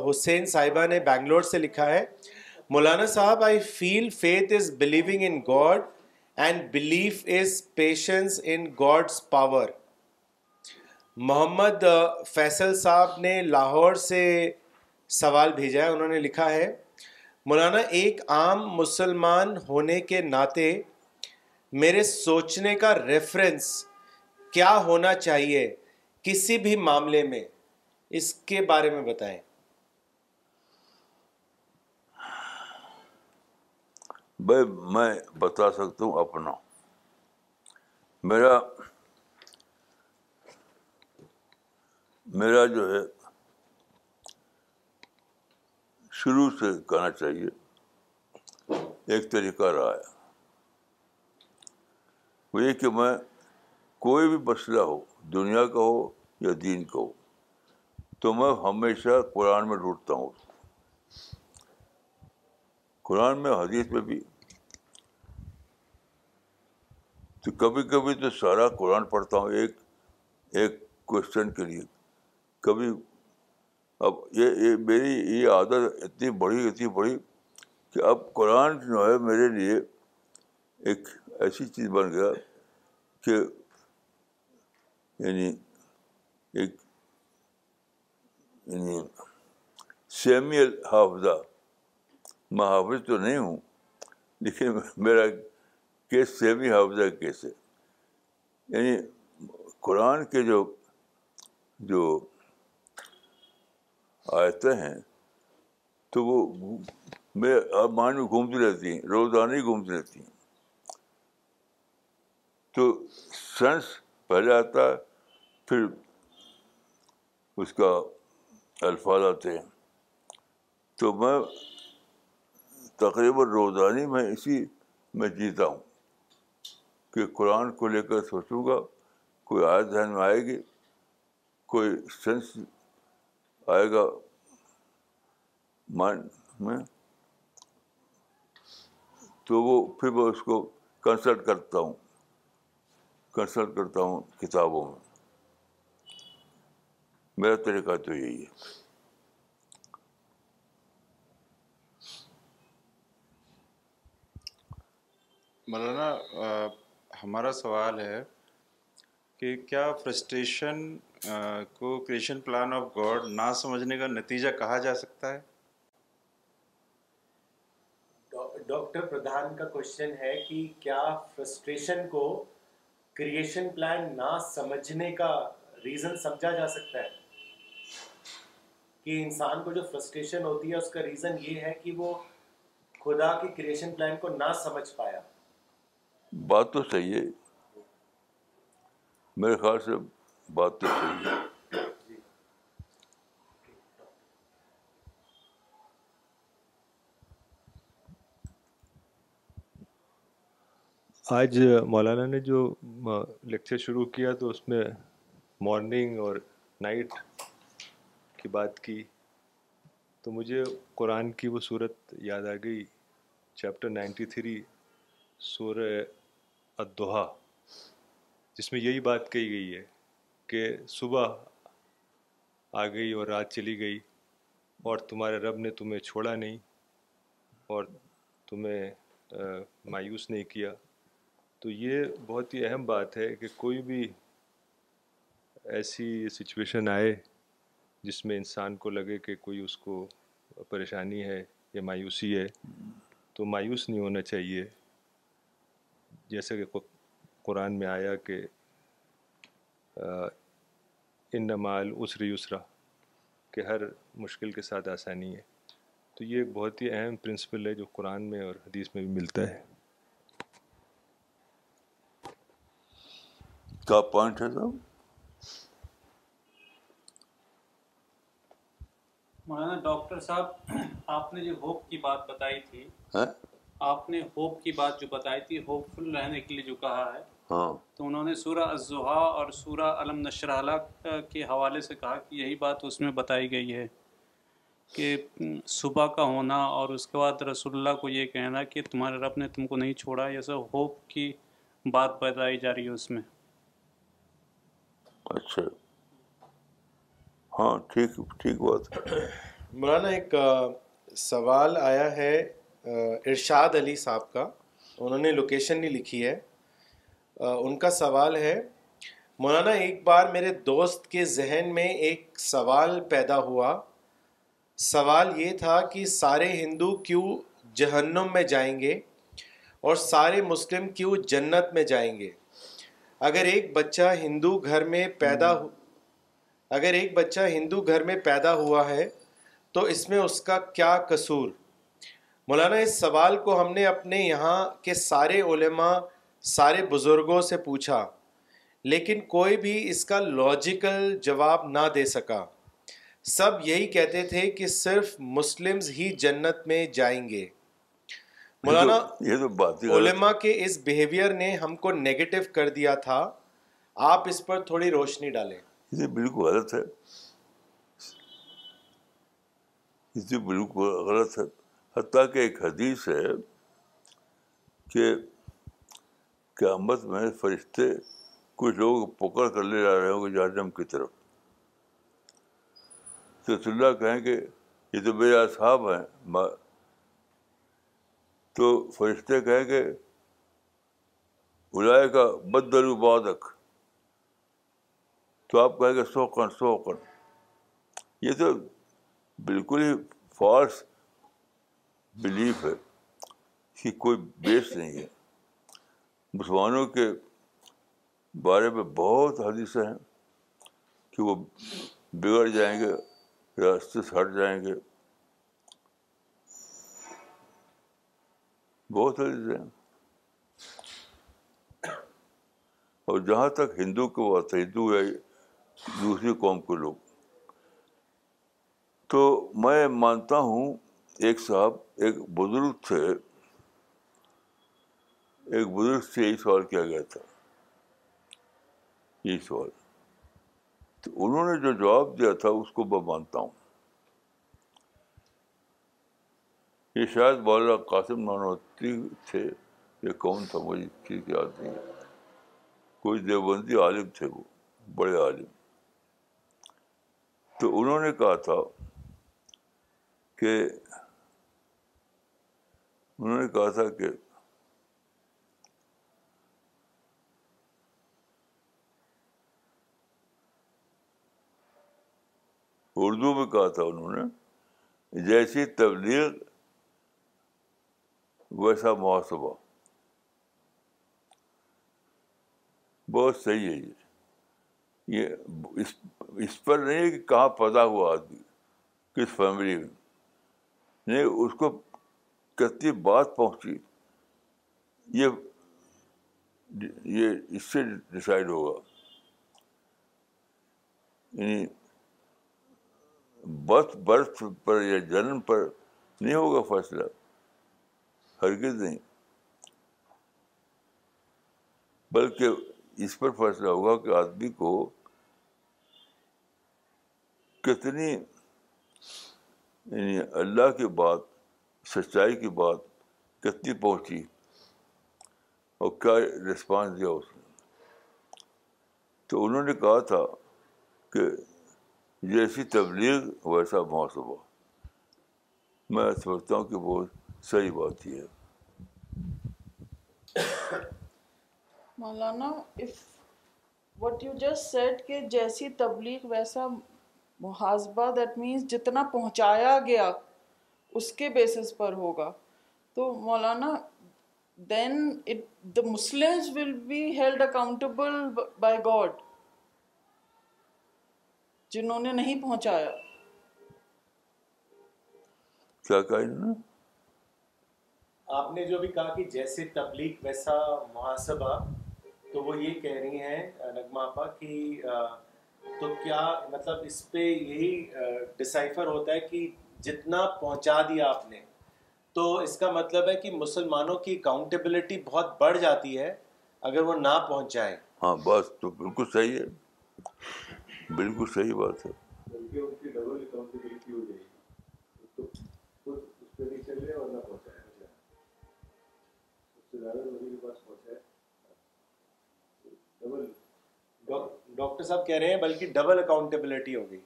Speaker 3: حسین صاحبہ نے بینگلور سے لکھا ہے مولانا صاحب I feel faith is believing in God and belief is patience in God's power Muhammad Faisal صاحب نے لاہور سے سوال بھیجا ہے انہوں نے لکھا ہے مولانا ایک عام مسلمان ہونے کے ناطے میرے سوچنے کا ریفرنس کیا ہونا چاہیے کسی بھی معاملے میں اس کے بارے میں بتائیں
Speaker 1: بھائی میں بتا سکتا ہوں اپنا میرا میرا جو ہے شروع سے کہنا چاہیے ایک طریقہ رہا ہے وہ یہ کہ میں کوئی بھی مسئلہ ہو دنیا کا ہو یا دین کا ہو تو میں ہمیشہ قرآن میں ڈھونڈتا ہوں قرآن میں حدیث میں بھی تو کبھی کبھی تو سارا قرآن پڑھتا ہوں ایک ایک کوشچن کے لیے کبھی اب یہ میری یہ عادت اتنی بڑی اتنی بڑی کہ اب قرآن جو ہے میرے لیے ایک ایسی چیز بن گیا کہ یعنی ایک یعنی سیمی الحافظہ حافظ تو نہیں ہوں لیکن میرا کیس سیمی حافظہ کیس ہے یعنی قرآن کے جو جو آیتیں ہیں تو وہ میں اب میں گھومتی رہتی ہیں روزانہ ہی گھومتی رہتی ہیں تو سنس پہلے آتا ہے پھر اس کا الفاظ آتے ہیں تو میں تقریباً روزانی میں اسی میں جیتا ہوں کہ قرآن کو لے کر سوچوں گا کوئی آئے ذہن میں آئے گی کوئی سنس آئے گا مائنڈ میں تو وہ پھر میں اس کو کنسلٹ کرتا ہوں کنسلٹ کرتا ہوں کتابوں میں میرا طریقہ تو یہی ہے
Speaker 9: مولانا ہمارا سوال ہے کہ کیا فرسٹریشن کو کریشن پلان آف گاڈ نہ سمجھنے کا نتیجہ کہا جا سکتا ہے
Speaker 3: ڈاکٹر پردھان کا کوشچن ہے کہ کیا فرسٹریشن کو کریشن پلان نہ سمجھنے کا ریزن سمجھا جا سکتا ہے کہ انسان کو جو فرسٹریشن ہوتی ہے اس کا ریزن یہ ہے کہ وہ خدا کے کریشن پلان کو نہ سمجھ پایا
Speaker 1: بات تو صحیح ہے میرے خیال سے بات تو صحیح ہے
Speaker 10: آج مولانا نے جو لیکچر شروع کیا تو اس میں مارننگ اور نائٹ کی بات کی تو مجھے قرآن کی وہ صورت یاد آ گئی چیپٹر نائنٹی تھری ادوہا جس میں یہی بات کہی گئی ہے کہ صبح آ گئی اور رات چلی گئی اور تمہارے رب نے تمہیں چھوڑا نہیں اور تمہیں مایوس نہیں کیا تو یہ بہت ہی اہم بات ہے کہ کوئی بھی ایسی سچویشن آئے جس میں انسان کو لگے کہ کوئی اس کو پریشانی ہے یا مایوسی ہے تو مایوس نہیں ہونا چاہیے جیسا کہ قرآن میں آیا کہ ان مال اسرا کہ ہر مشکل کے ساتھ آسانی ہے تو یہ ایک بہت ہی اہم پرنسپل ہے جو قرآن میں اور حدیث میں بھی ملتا ہے
Speaker 1: کیا پوائنٹ ہے
Speaker 2: مولانا ڈاکٹر صاحب آپ نے جو ہوپ کی بات بتائی تھی
Speaker 1: ہاں؟
Speaker 2: آپ نے ہوپ کی بات جو بتائی تھی ہوپ فل رہنے کے لیے جو کہا ہے
Speaker 1: ہاں۔
Speaker 2: تو انہوں نے سورہ اور سورہ علم نشرالہ کے حوالے سے کہا کہ یہی بات اس میں بتائی گئی ہے کہ صبح کا ہونا اور اس کے بعد رسول اللہ کو یہ کہنا کہ تمہارے رب نے تم کو نہیں چھوڑا یہ سب ہوپ کی بات بتائی جا رہی ہے اس میں
Speaker 1: اچھا ہاں ٹھیک ٹھیک بات
Speaker 3: مولانا ایک سوال آیا ہے ارشاد علی صاحب کا انہوں نے لوکیشن نہیں لکھی ہے ان کا سوال ہے مولانا ایک بار میرے دوست کے ذہن میں ایک سوال پیدا ہوا سوال یہ تھا کہ سارے ہندو کیوں جہنم میں جائیں گے اور سارے مسلم کیوں جنت میں جائیں گے اگر ایک بچہ ہندو گھر میں پیدا ہو اگر ایک بچہ ہندو گھر میں پیدا ہوا ہے تو اس میں اس کا کیا قصور مولانا اس سوال کو ہم نے اپنے یہاں کے سارے علماء سارے بزرگوں سے پوچھا لیکن کوئی بھی اس کا لاجیکل جواب نہ دے سکا سب یہی کہتے تھے کہ صرف مسلمز ہی جنت میں جائیں گے مولانا
Speaker 1: یہ تو بات
Speaker 3: علماء کے اس بیہیویئر نے ہم کو نیگیٹو کر دیا تھا آپ اس پر تھوڑی روشنی ڈالیں
Speaker 1: یہ بالکل غلط ہے یہ بالکل غلط ہے حتیٰ کہ ایک حدیث ہے کہ قیامت میں فرشتے کچھ لوگ پکڑ کر لے جا رہے ہوں گے جہنم کی طرف تو اللہ کہیں کہ یہ تو میرے اصحاب ہیں تو فرشتے کہیں گے الائے کا بد بادک تو آپ کہیں گے سو سوکن سو یہ تو بالکل ہی فالس بلیف ہے کہ کوئی بیس نہیں ہے مسلمانوں کے بارے میں بہت حدیثیں ہیں کہ وہ بگڑ جائیں گے راستے سے ہٹ جائیں گے بہت ساری چیزیں اور جہاں تک ہندو کے بات ہے ہندو یا دوسری قوم کے لوگ تو میں مانتا ہوں ایک صاحب ایک بزرگ سے ایک بزرگ سے یہی سوال کیا گیا تھا یہی سوال تو انہوں نے جو جواب دیا تھا اس کو میں مانتا ہوں یہ شاید مولانا قاسم نانوتی تھے یہ کون تھا مجھے ٹھیک یاد نہیں ہے کوئی دیوبندی عالم تھے وہ بڑے عالم تو انہوں نے کہا تھا کہ انہوں نے کہا تھا کہ اردو میں کہا تھا انہوں نے جیسی تبلیغ ویسا محاسبہ بہت صحیح ہے یہ یہ اس پر نہیں ہے کہ کہاں پیدا ہوا آدمی کس فیملی میں نہیں اس کو کتنی بات پہنچی یہ یہ اس سے ڈسائڈ ہوگا یعنی برتھ برتھ پر یا جنم پر نہیں ہوگا فیصلہ ہرگز نہیں بلکہ اس پر فیصلہ ہوگا کہ آدمی کو کتنی یعنی اللہ کی بات سچائی کی بات کتنی پہنچی اور کیا رسپانس دیا اس نے تو انہوں نے کہا تھا کہ جیسی تبلیغ ویسا محاسبہ میں سمجھتا ہوں کہ بہت صحیح بات یہ ہے
Speaker 7: Maulana if what you just said کہ جیسی تبلیغ ویسا محاذبہ دیٹ مینس جتنا پہنچایا گیا اس کے بیسس پر ہوگا تو Maulana then it the Muslim will be held accountable by God جنہوں نے نہیں پہنچایا
Speaker 1: کیا کہا
Speaker 3: آپ نے جو بھی کہا کہ جیسے تبلیغ ویسا محاسبہ تو وہ یہ کہہ رہی ہیں نغمہ آپا کہ تو کیا مطلب اس پہ یہی ڈسائفر ہوتا ہے کہ جتنا پہنچا دیا آپ نے تو اس کا مطلب ہے کہ مسلمانوں کی اکاؤنٹیبلٹی بہت بڑھ جاتی ہے اگر وہ نہ پہنچائے
Speaker 1: ہاں بس تو بالکل صحیح ہے بالکل صحیح بات ہے
Speaker 10: اور نہ پہنچائے
Speaker 3: ڈاکٹر صاحب کہہ رہے ہیں بلکہ ڈبل اکاؤنٹیبلٹی ہوگی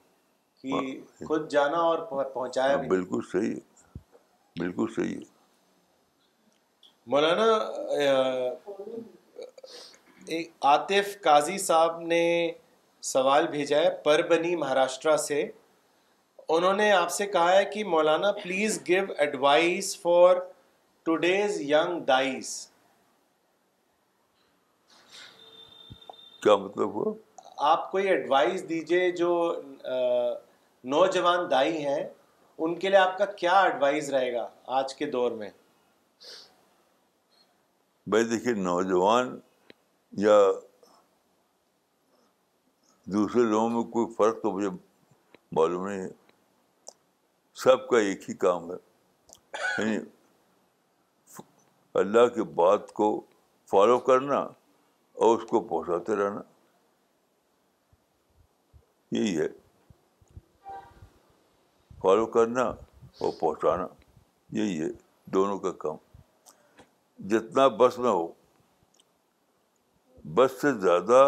Speaker 3: ہاں، خود جانا اور پہنچایا
Speaker 1: ہاں، بالکل بالکل صحیح صحیح
Speaker 3: مولانا عاطف قاضی صاحب نے سوال بھیجا ہے پر بنی مہاراشٹرا سے انہوں نے آپ سے کہا ہے کہ Maulana please give advice for today's young dies
Speaker 1: کیا مطلب ہوا
Speaker 3: آپ کوئی ایڈوائز دیجیے جو نوجوان دائی ہیں ان کے لیے آپ کا کیا ایڈوائز رہے گا آج کے دور میں
Speaker 1: بھائی دیکھیے نوجوان یا دوسرے لوگوں میں کوئی فرق تو مجھے معلوم نہیں ہے سب کا ایک ہی کام ہے یعنی اللہ کی بات کو فالو کرنا اور اس کو پہنچاتے رہنا یہی ہے فالو کرنا اور پہنچانا یہی ہے دونوں کا کام جتنا بس میں ہو بس سے زیادہ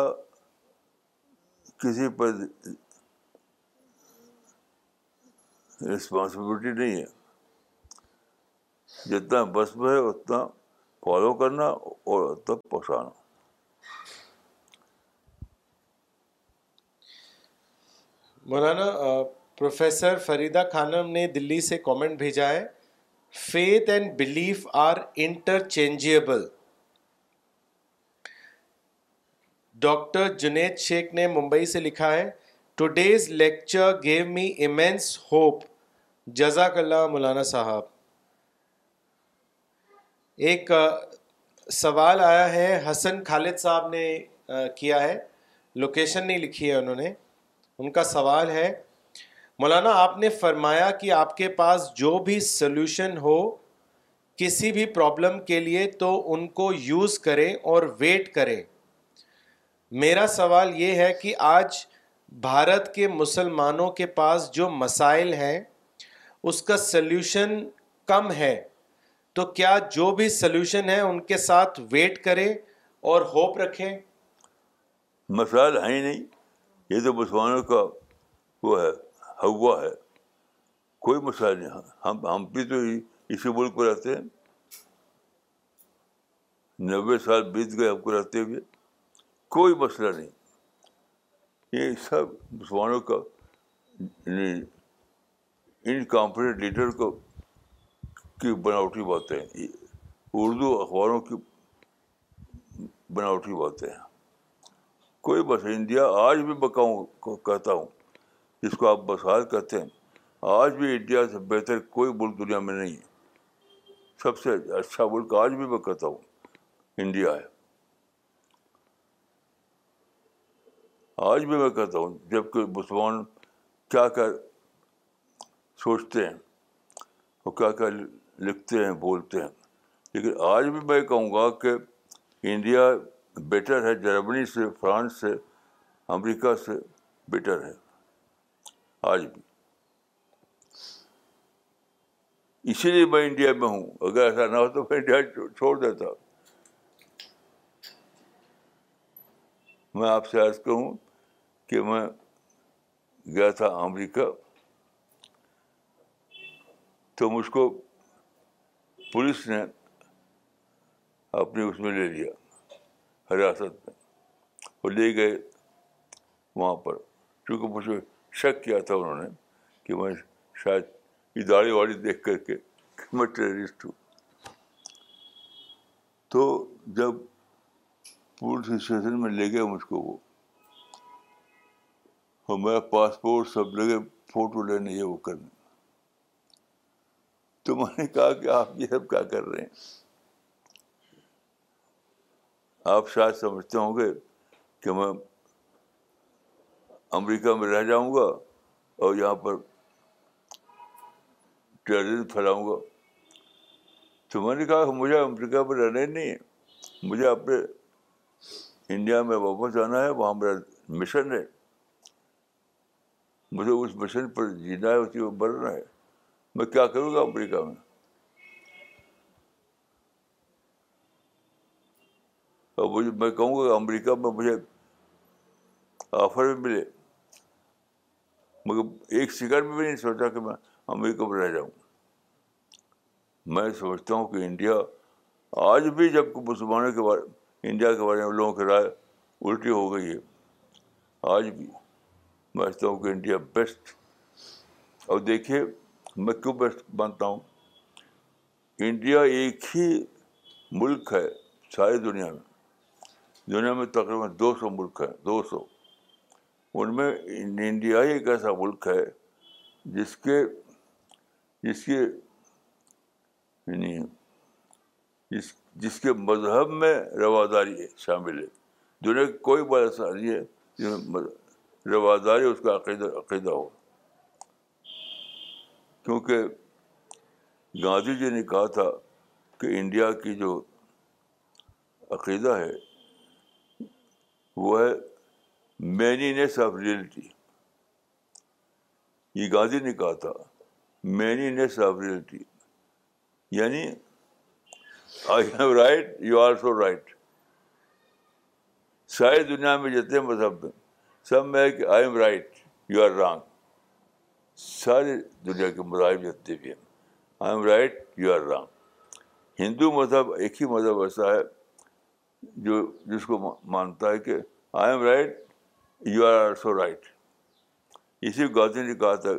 Speaker 1: کسی پر رسپانسبلٹی نہیں ہے جتنا بس میں ہے اتنا فالو کرنا اور اتنا پہنچانا
Speaker 3: مولانا پروفیسر فریدہ خانم نے دلی سے کامنٹ بھیجا ہے faith and belief are interchangeable doctor Junaid Shaikh نے ممبئی سے لکھا ہے today's lecture give me immense hope جزاک اللہ مولانا صاحب ایک سوال آیا ہے حسن خالد صاحب نے کیا ہے لوکیشن نہیں لکھی ہے انہوں نے ان کا سوال ہے مولانا آپ نے فرمایا کہ آپ کے پاس جو بھی سلوشن ہو کسی بھی پرابلم کے لیے تو ان کو یوز کرے اور ویٹ کرے میرا سوال یہ ہے کہ آج بھارت کے مسلمانوں کے پاس جو مسائل ہیں اس کا سلوشن کم ہے تو کیا جو بھی سلوشن ہے ان کے ساتھ ویٹ کرے اور ہوپ رکھیں
Speaker 1: مسائل ہی نہیں یہ تو مسلمانوں کا وہ ہے ہوا ہے کوئی مسئلہ نہیں ہم ہم بھی تو اسی ملک کو رہتے ہیں نوے سال بیت گئے ہم کو رہتے ہوئے کوئی مسئلہ نہیں یہ سب مسلمانوں کا لیڈر یعنی کو کی بناوٹی باتیں اردو اخباروں کی بناوٹی باتیں ہیں کوئی بس انڈیا آج بھی بکاؤں کہتا ہوں جس کو آپ بسات کہتے ہیں آج بھی انڈیا سے بہتر کوئی ملک دنیا میں نہیں ہے سب سے اچھا ملک آج بھی میں کہتا ہوں انڈیا ہے آج بھی میں کہتا ہوں جب کہ مسلمان کیا کیا سوچتے ہیں اور کیا کیا لکھتے ہیں بولتے ہیں لیکن آج بھی میں کہوں گا کہ انڈیا بیٹر ہے جرمنی سے فرانس سے امریکہ سے بیٹر ہے آج بھی اسی لیے میں انڈیا میں ہوں اگر ایسا نہ ہو تو میں انڈیا چھوڑ دیتا میں آپ سے عرض کہوں کہ میں گیا تھا امریکہ تو مجھ کو پولیس نے اپنے اس میں لے لیا ریاست میں وہ لے گئے وہاں پر چونکہ مجھے شک کیا تھا انہوں نے کہ میں شاید ادارے واڑی دیکھ کر کے میں ٹیررسٹ ہوں تو جب پولیس اسٹیشن میں لے گئے مجھ کو وہ میرا پاسپورٹ سب لگے فوٹو لینے یہ وہ کرنے تو میں نے کہا کہ آپ یہ سب کیا کر رہے ہیں آپ شاید سمجھتے ہوں گے کہ میں امریکہ میں رہ جاؤں گا اور یہاں پر ٹیر پھیلاؤں گا تو میں نے کہا مجھے امریکہ میں رہنا ہی نہیں ہے مجھے اپنے انڈیا میں واپس آنا ہے وہاں میرا مشن ہے مجھے اس مشن پر جینا ہے اسی میں بڑھنا ہے میں کیا کروں گا امریکہ میں مجھے میں کہوں گا کہ امریکہ میں مجھے آفر بھی ملے مگر ایک سیکنڈ میں بھی نہیں سوچا کہ میں امریکہ میں رہ جاؤں میں سوچتا ہوں کہ انڈیا آج بھی جب مسلمانوں کے بارے انڈیا کے بارے میں لوگوں کی رائے الٹی ہو گئی ہے آج بھی میں سمجھتا ہوں کہ انڈیا بیسٹ اور دیکھیے میں کیوں بیسٹ مانتا ہوں انڈیا ایک ہی ملک ہے ساری دنیا میں دنیا میں تقریباً دو سو ملک ہیں دو سو ان میں انڈیا ہی ایک ایسا ملک ہے جس کے جس کے یعنی جس جس کے مذہب میں رواداری ہے شامل ہے دنیا کی کوئی بات ایسا نہیں ہے جس میں رواداری اس کا عقیدہ عقیدہ ہو کیونکہ گاندھی جی نے کہا تھا کہ انڈیا کی جو عقیدہ ہے وہ ہے مینی نیس آف ریئلٹی یہ گاندھی نے کہا تھا مینی نیس آف ریئلٹی یعنی I have right you are so right ساری دنیا میں جتنے مذہب ہیں سب میں ہے کہ I am right you are wrong ساری دنیا کے مذاہب جتنے بھی ہیں I am right you are wrong Hindu مذہب ایک ہی مذہب ایسا ہے جو جس کو مانتا ہے کہ I am right you are also right اسی گاندھی نے کہا تھا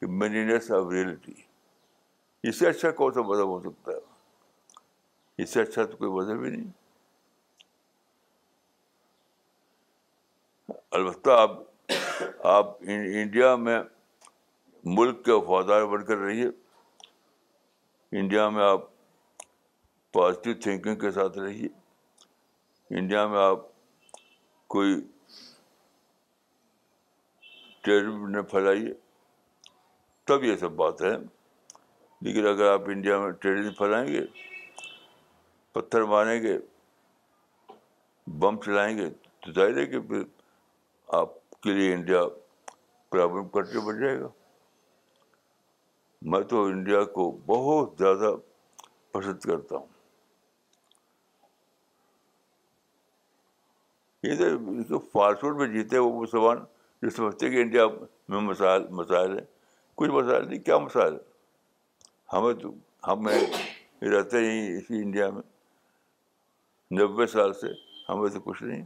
Speaker 1: کہ آف ریئلٹی اس سے اچھا کون سا مذہب ہو سکتا ہے اس سے اچھا تو کوئی مذہب ہی نہیں البتہ آپ آپ انڈیا میں ملک کے وفادار بن کر رہیے انڈیا میں آپ پازیٹیو تھینکنگ کے ساتھ رہیے انڈیا میں آپ کوئی ٹیرم نے پھیلائیے تب یہ سب بات ہے لیکن اگر آپ انڈیا میں ٹیرم پھیلائیں گے پتھر ماریں گے بم چلائیں گے تو ظاہر ہے کہ پھر آپ کے لیے انڈیا پرابلم کرتے بن جائے گا میں تو انڈیا کو بہت زیادہ پسند کرتا ہوں یہ تو فاسٹ فوڈ میں جیتے وہ مسلمان جو سمجھتے کہ انڈیا میں مسائل مسائل ہیں کچھ مسائل نہیں کیا مسائل ہمیں تو ہمیں رہتے ہی اسی انڈیا میں نوے سال سے ہمیں تو کچھ نہیں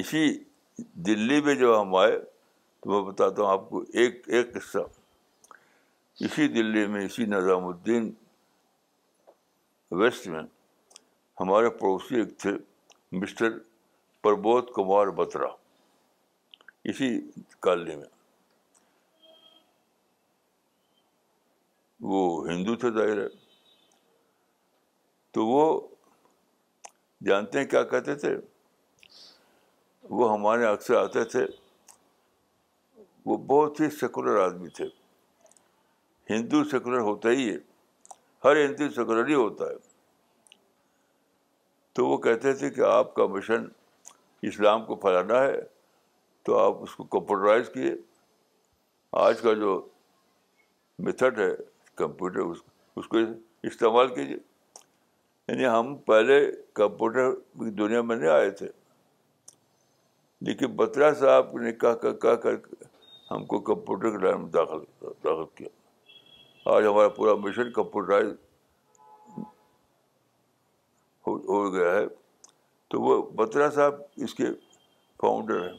Speaker 1: اسی دلی میں جب ہم آئے تو میں بتاتا ہوں آپ کو ایک ایک قصہ اسی دلی میں اسی نظام الدین ویسٹ میں ہمارے پڑوسی ایک تھے مسٹر پربودھ کمار بترا اسی کالنی میں وہ ہندو تھے ظاہر ہے تو وہ جانتے ہیں کیا کہتے تھے وہ ہمارے اکثر آتے تھے وہ بہت ہی سیکولر آدمی تھے ہندو سیکولر ہوتا ہی ہے ہر ہندو سیکولر ہی ہوتا ہے تو وہ کہتے تھے کہ آپ کا مشن اسلام کو پھیلانا ہے تو آپ اس کو کمپیوٹرائز کیے آج کا جو میتھڈ ہے کمپیوٹر اس اس کو استعمال کیجیے یعنی ہم پہلے کمپیوٹر دنیا میں نہیں آئے تھے لیکن بترا صاحب نے کہہ کہہ کر ہم کو کمپیوٹر کے لائن میں داخل داخل کیا آج ہمارا پورا مشن کمپیوٹرائز ہو گیا ہے تو وہ بترا صاحب اس کے فاؤنڈر ہیں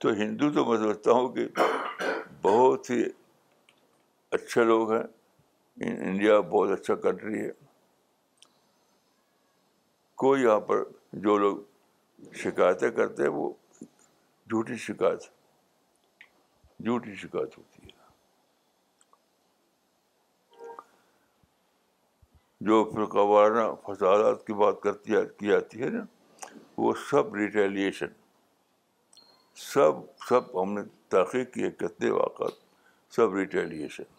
Speaker 1: تو ہندو تو میں سمجھتا ہوں کہ بہت ہی اچھے لوگ ہیں انڈیا بہت اچھا کنٹری ہے کوئی یہاں پر جو لوگ شکایتیں کرتے ہیں وہ جھوٹی شکایت جھوٹی شکایت ہوتی ہے جو فرقہ وارانہ فسادات کی بات کرتی کی جاتی ہے نا وہ سب ریٹیلیشن سب سب ہم نے تحقیق کیے کتنے واقعات سب ریٹیلیشن